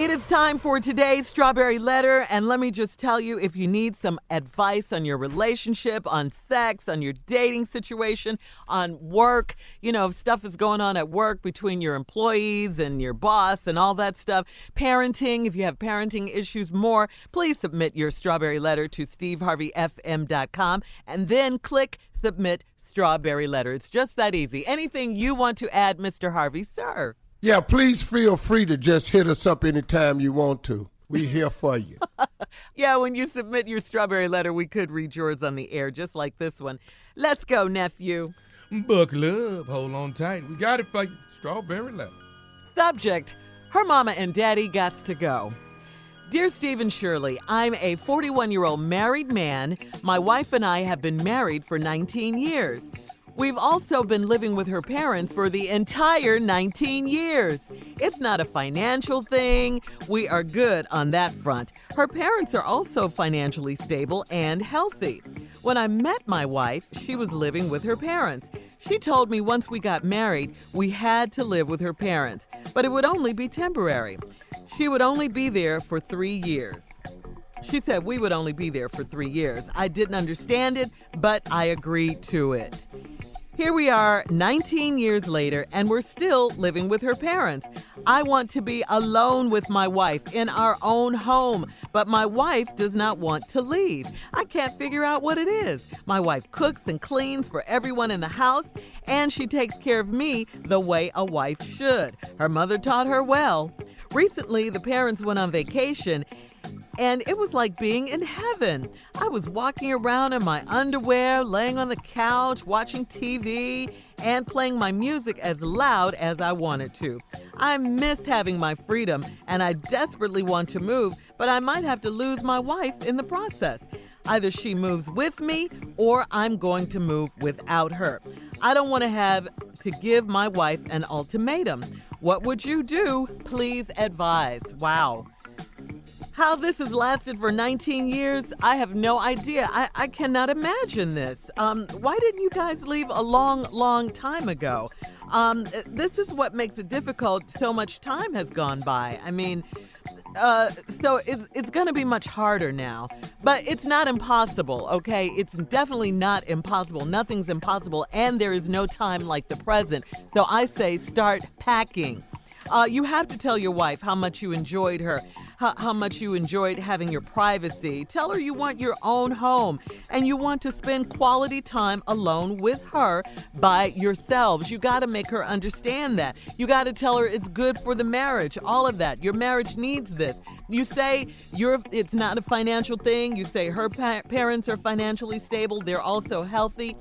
It is time for today's Strawberry Letter. And let me just tell you if you need some advice on your relationship, on sex, on your dating situation, on work, you know, if stuff is going on at work between your employees and your boss and all that stuff, parenting, if you have parenting issues, more, please submit your Strawberry Letter to steveharveyfm.com and then click submit Strawberry Letter. It's just that easy. Anything you want to add, Mr. Harvey, sir? Yeah, please feel free to just hit us up anytime you want to. We here for you. yeah, when you submit your strawberry letter, we could read yours on the air, just like this one. Let's go, nephew. Buckle up, hold on tight. We got it for you. Strawberry letter. Subject Her mama and daddy got to go. Dear Steve and Shirley, I'm a 41 year old married man. My wife and I have been married for 19 years. We've also been living with her parents for the entire 19 years. It's not a financial thing. We are good on that front. Her parents are also financially stable and healthy. When I met my wife, she was living with her parents. She told me once we got married, we had to live with her parents, but it would only be temporary. She would only be there for three years. She said we would only be there for three years. I didn't understand it, but I agreed to it. Here we are 19 years later, and we're still living with her parents. I want to be alone with my wife in our own home, but my wife does not want to leave. I can't figure out what it is. My wife cooks and cleans for everyone in the house, and she takes care of me the way a wife should. Her mother taught her well. Recently, the parents went on vacation and it was like being in heaven. I was walking around in my underwear, laying on the couch, watching TV, and playing my music as loud as I wanted to. I miss having my freedom, and I desperately want to move, but I might have to lose my wife in the process. Either she moves with me or I'm going to move without her. I don't want to have to give my wife an ultimatum. What would you do? Please advise. Wow. How this has lasted for 19 years, I have no idea. I, I cannot imagine this. Um, why didn't you guys leave a long, long time ago? Um, this is what makes it difficult. So much time has gone by. I mean, uh, so it's it's going to be much harder now, but it's not impossible. Okay, it's definitely not impossible. Nothing's impossible, and there is no time like the present. So I say start packing. Uh, you have to tell your wife how much you enjoyed her how, how much you enjoyed having your privacy. Tell her you want your own home and you want to spend quality time alone with her by yourselves. You got to make her understand that. You got to tell her it's good for the marriage, all of that. Your marriage needs this. You say you're it's not a financial thing. You say her pa- parents are financially stable, they're also healthy.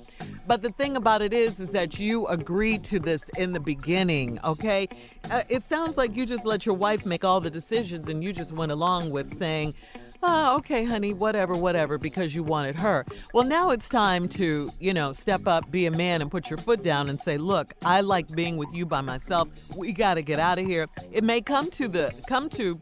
But the thing about it is, is that you agreed to this in the beginning, okay? Uh, it sounds like you just let your wife make all the decisions and you just went along with saying, oh, okay, honey, whatever, whatever, because you wanted her. Well, now it's time to, you know, step up, be a man, and put your foot down and say, look, I like being with you by myself. We got to get out of here. It may come to the, come to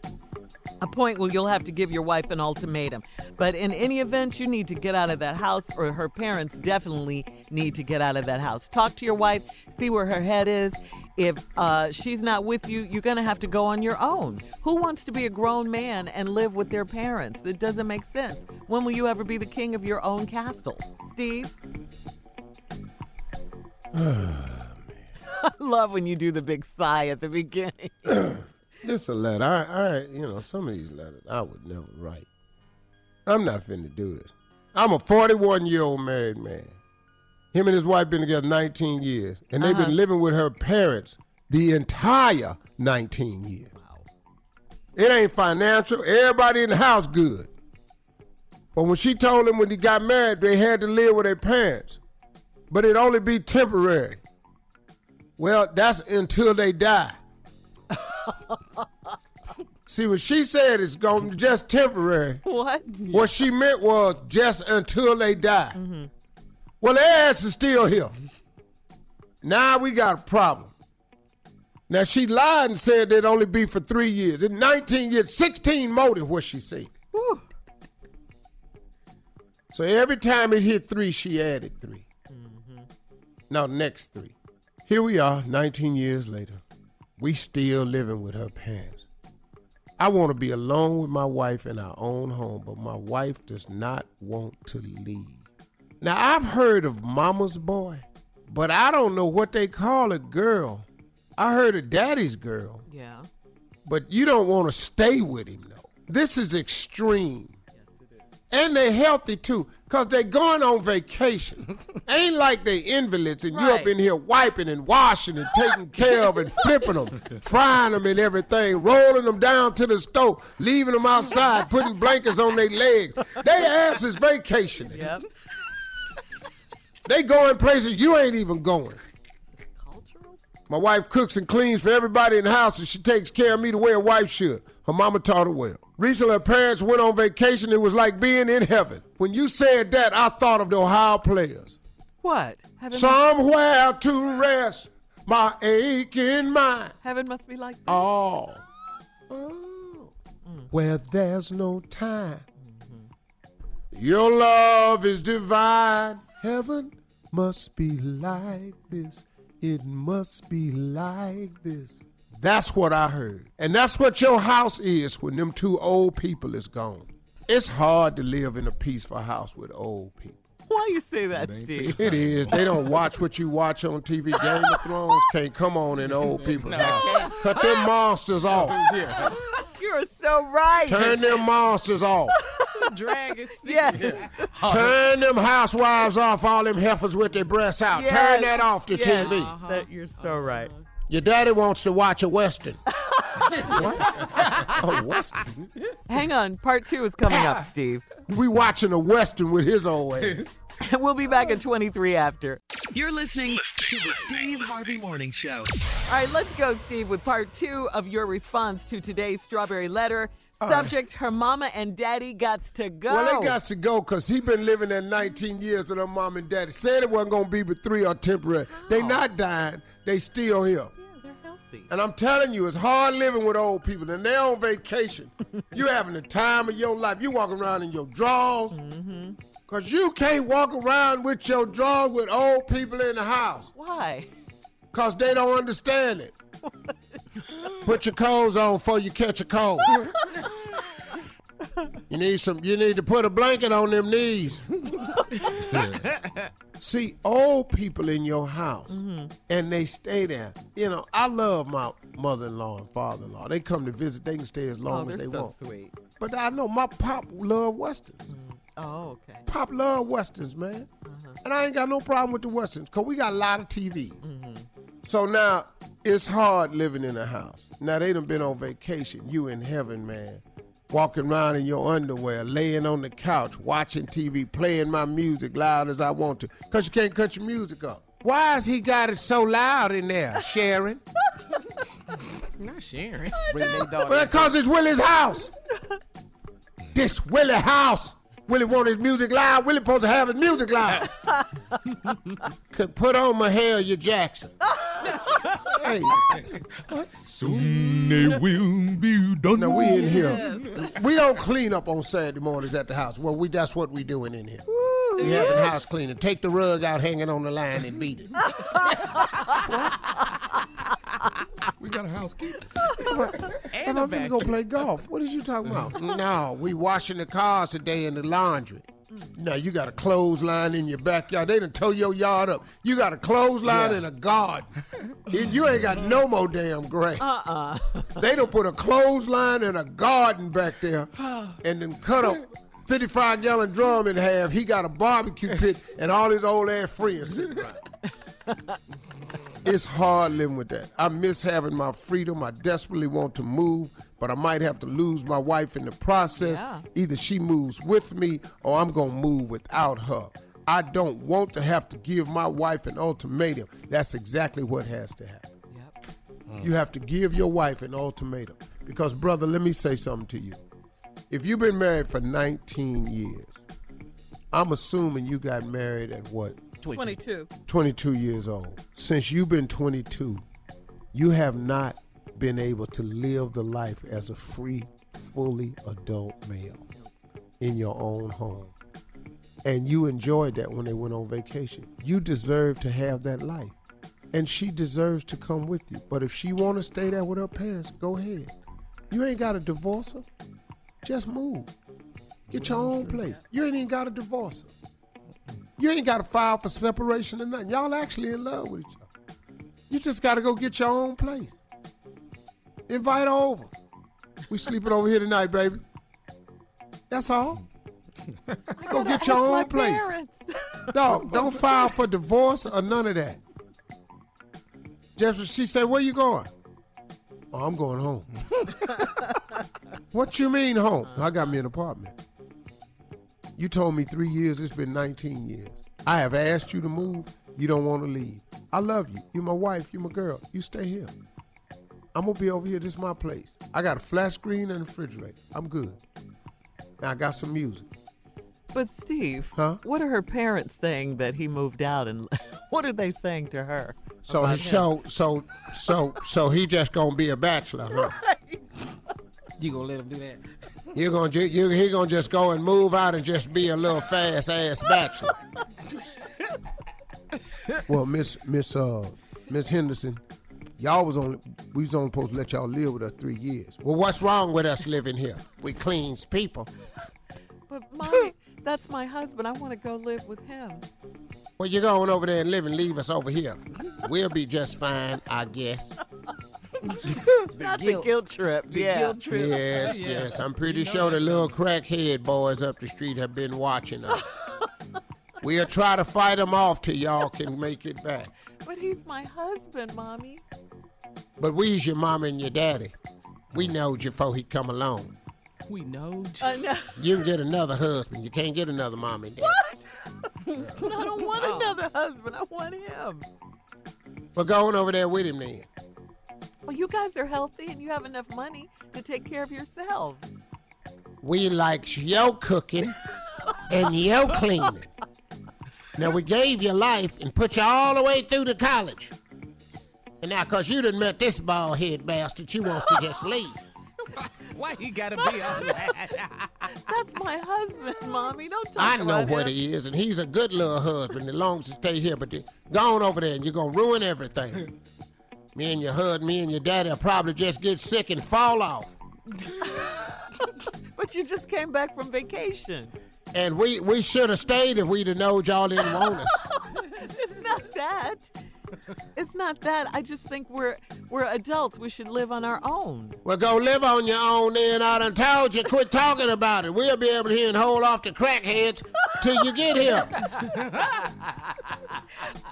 a point where you'll have to give your wife an ultimatum. But in any event, you need to get out of that house, or her parents definitely need to get out of that house. Talk to your wife, see where her head is. If uh, she's not with you, you're going to have to go on your own. Who wants to be a grown man and live with their parents? It doesn't make sense. When will you ever be the king of your own castle? Steve? I love when you do the big sigh at the beginning. This a letter. I, I, you know, some of these letters I would never write. I'm not finna do this. I'm a 41 year old married man. Him and his wife been together 19 years, and they've uh-huh. been living with her parents the entire 19 years. Wow. It ain't financial. Everybody in the house good. But when she told him when he got married, they had to live with their parents, but it'd only be temporary. Well, that's until they die. See, what she said is going to just temporary. What? What she meant was just until they die. Mm-hmm. Well, their ass is still here. Now we got a problem. Now she lied and said it'd only be for three years. In 19 years, 16 more what she said. Whew. So every time it hit three, she added 3 mm-hmm. Now next three. Here we are, 19 years later we still living with her parents. I want to be alone with my wife in our own home, but my wife does not want to leave. Now, I've heard of mama's boy, but I don't know what they call a girl. I heard of daddy's girl, Yeah. but you don't want to stay with him, though. This is extreme. And they're healthy too, because they're going on vacation. Ain't like they invalids and you up in here wiping and washing and taking care of and flipping them, frying them and everything, rolling them down to the stove, leaving them outside, putting blankets on their legs. They ass is vacationing. Yep. They going places you ain't even going. My wife cooks and cleans for everybody in the house, and she takes care of me the way a wife should. Her mama taught her well. Recently, her parents went on vacation. It was like being in heaven. When you said that, I thought of the Ohio players. What? Heaven, Somewhere to rest my aching mind. heaven must be like that. Oh. oh. Where there's no time. Your love is divine. Heaven must be like this. It must be like this. That's what I heard. And that's what your house is when them two old people is gone. It's hard to live in a peaceful house with old people. Why you say that, Steve? It is. They don't watch what you watch on TV. Game of Thrones can't come on in old people's house. Cut them monsters off. You're so right. Turn them monsters off. Dragon. Yeah. Turn them housewives off, all them heifers with their breasts out. Yes. Turn that off the Yes. TV. Uh-huh. That you're so uh-huh. right. Your daddy wants to watch a Western. what? A Western? Hang on. Part two is coming up, ah. Steve. We watching a Western with his old ass. We'll be back at 23 after. You're listening to the Steve Harvey Morning Show. All right, let's go, Steve, with part two of your response to today's strawberry letter. Uh. Subject: Her mama and daddy got to go. Well, they got to go because he been living there 19 mm. years with her mom and daddy. Said it wasn't going to be but three or temporary. They oh. not dying. They still here. Yeah, they're healthy. And I'm telling you, it's hard living with old people. And they're on vacation. you having the time of your life. You walk around in your drawers. Mm-hmm. Because you can't walk around with your drawers with old people in the house. Why? Because they don't understand it. Put your clothes on before you catch a cold. You need some. You need to put a blanket on them knees. See, old people in your house, mm-hmm. and they stay there. You know, I love my mother-in-law and father-in-law. They come to visit. They can stay as Oh, long they're as they so want. sweet. But I know my pop love westerns. Oh, okay. Pop love westerns, man. Uh-huh. And I ain't got no problem with the westerns because we got a lot of TVs. Mm-hmm. So now it's hard living in a house. Now they done been on vacation. You in heaven, man. Walking around in your underwear, laying on the couch, watching TV, playing my music loud as I want to. Because you can't cut your music up. Why has he got it so loud in there, Sharon? Not sharing. Bring. Well, because it's Willie's house. This Willie house. Willie want his music loud. Willie supposed to have his music loud. Could put on Mahalia Jackson. hey, Soon they will be done. now we in here. We don't clean up on Saturday mornings at the house. Well, we that's what we doing in here. We having house cleaning. Take the rug out hanging on the line and beat it. We got a housekeeper. And I'm gonna go play golf. What is you talking about? no, we washing the cars today in the laundry. Now you got a clothesline in your backyard. They done tow your yard up. You got a clothesline in a garden. You ain't got no more damn grass. Uh-uh. they done put a clothesline in a garden back there and then cut a 55 gallon drum in half. He got a barbecue pit and all his old ass friends sitting around. It's hard living with that. I miss having my freedom. I desperately want to move, but I might have to lose my wife in the process. Yeah. Either she moves with me or I'm going to move without her. I don't want to have to give my wife an ultimatum. That's exactly what has to happen. Yep. Mm. You have to give your wife an ultimatum. Because, brother, let me say something to you. If you've been married for 19 years, I'm assuming you got married at what? 22. 22 years old. Since you've been 22, you have not been able to live the life as a free, fully adult male in your own home. And you enjoyed that when they went on vacation. You deserve to have that life. And she deserves to come with you. But if she want to stay there with her parents, go ahead. You ain't got to divorce her. Just move. Get your own place. You ain't even got to divorce her. You ain't got to file for separation or nothing. Y'all actually in love with each other. You just got to go get your own place. Invite her over. We sleeping over here tonight, baby. That's all. Go get your own place. parents. Dog, don't file for divorce or none of that. Just she said, "Where you going?" Oh, I'm going home. what you mean home? I got me an apartment. You told me three years. It's been 19 years. I have asked you to move. You don't want to leave. I love you. You're my wife. You're my girl. You stay here. I'm gonna be over here. This is my place. I got a flat screen and a refrigerator. I'm good. Now I got some music. But Steve, Huh? what are her parents saying that he moved out, and what are they saying to her? So about he, him? so so so so he just gonna be a bachelor, huh? You gonna let him do that? You're gonna ju- you he gonna just go and move out and just be a little fast ass bachelor. well, Miss Miss uh Miss Henderson, y'all was only we was only supposed to let y'all live with us three years. Well, what's wrong with us living here? We cleans people. But mommy, that's my husband. I want to go live with him. Well, you're going over there and live and leave us over here. We'll be just fine, I guess. Not the guilt. guilt trip. The yeah. guilt trip. Yes, Yeah. yes. I'm pretty sure the little crackhead boys up the street have been watching us. we'll try to fight them off till y'all can make it back. But he's my husband, mommy. But we's your mom and your daddy. We knowed you before he come along. We know. I know. You can get another husband. You can't get another mom and daddy. But I don't want oh. another husband. I want him. Well, go on over there with him then. Well, you guys are healthy and you have enough money to take care of yourselves. We likes your cooking and your cleaning. Now, we gave you life and put you all the way through to college. And now, because you done met this bald head bastard, you wants to just leave. Why you gotta be on that? That's my husband, mommy. Don't talk I know what him. he is, and he's a good little husband as long as he stay here. But you- go on over there, and you're gonna ruin everything. Me and your hood, me and your daddy will probably just get sick and fall off. But you just came back from vacation. And we we should have stayed if we'd have known y'all didn't want us. It's not that. It's not that. I just think we're we're adults. We should live on our own. Well, go live on your own then. I done told you, quit talking about it. We'll be able to hear and hold off the crackheads till you get here.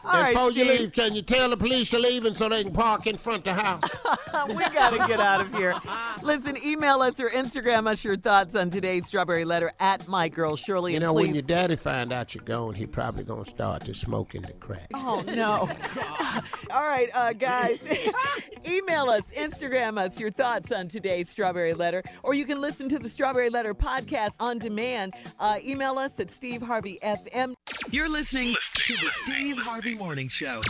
Right, before you leave, can you tell the police you're leaving so they can park in front of the house? we gotta get out of here. Listen, email us or Instagram us your thoughts on today's strawberry letter at my girl Shirley. You know, please, when your daddy find out you're gone, he probably gonna start to smoking the crack. Oh no! All right, uh, guys, email us, Instagram us your thoughts on today's Strawberry Letter, or you can listen to the Strawberry Letter podcast on demand. Uh, email us at Steve Harvey FM. You're listening to the Steve Harvey Morning Show.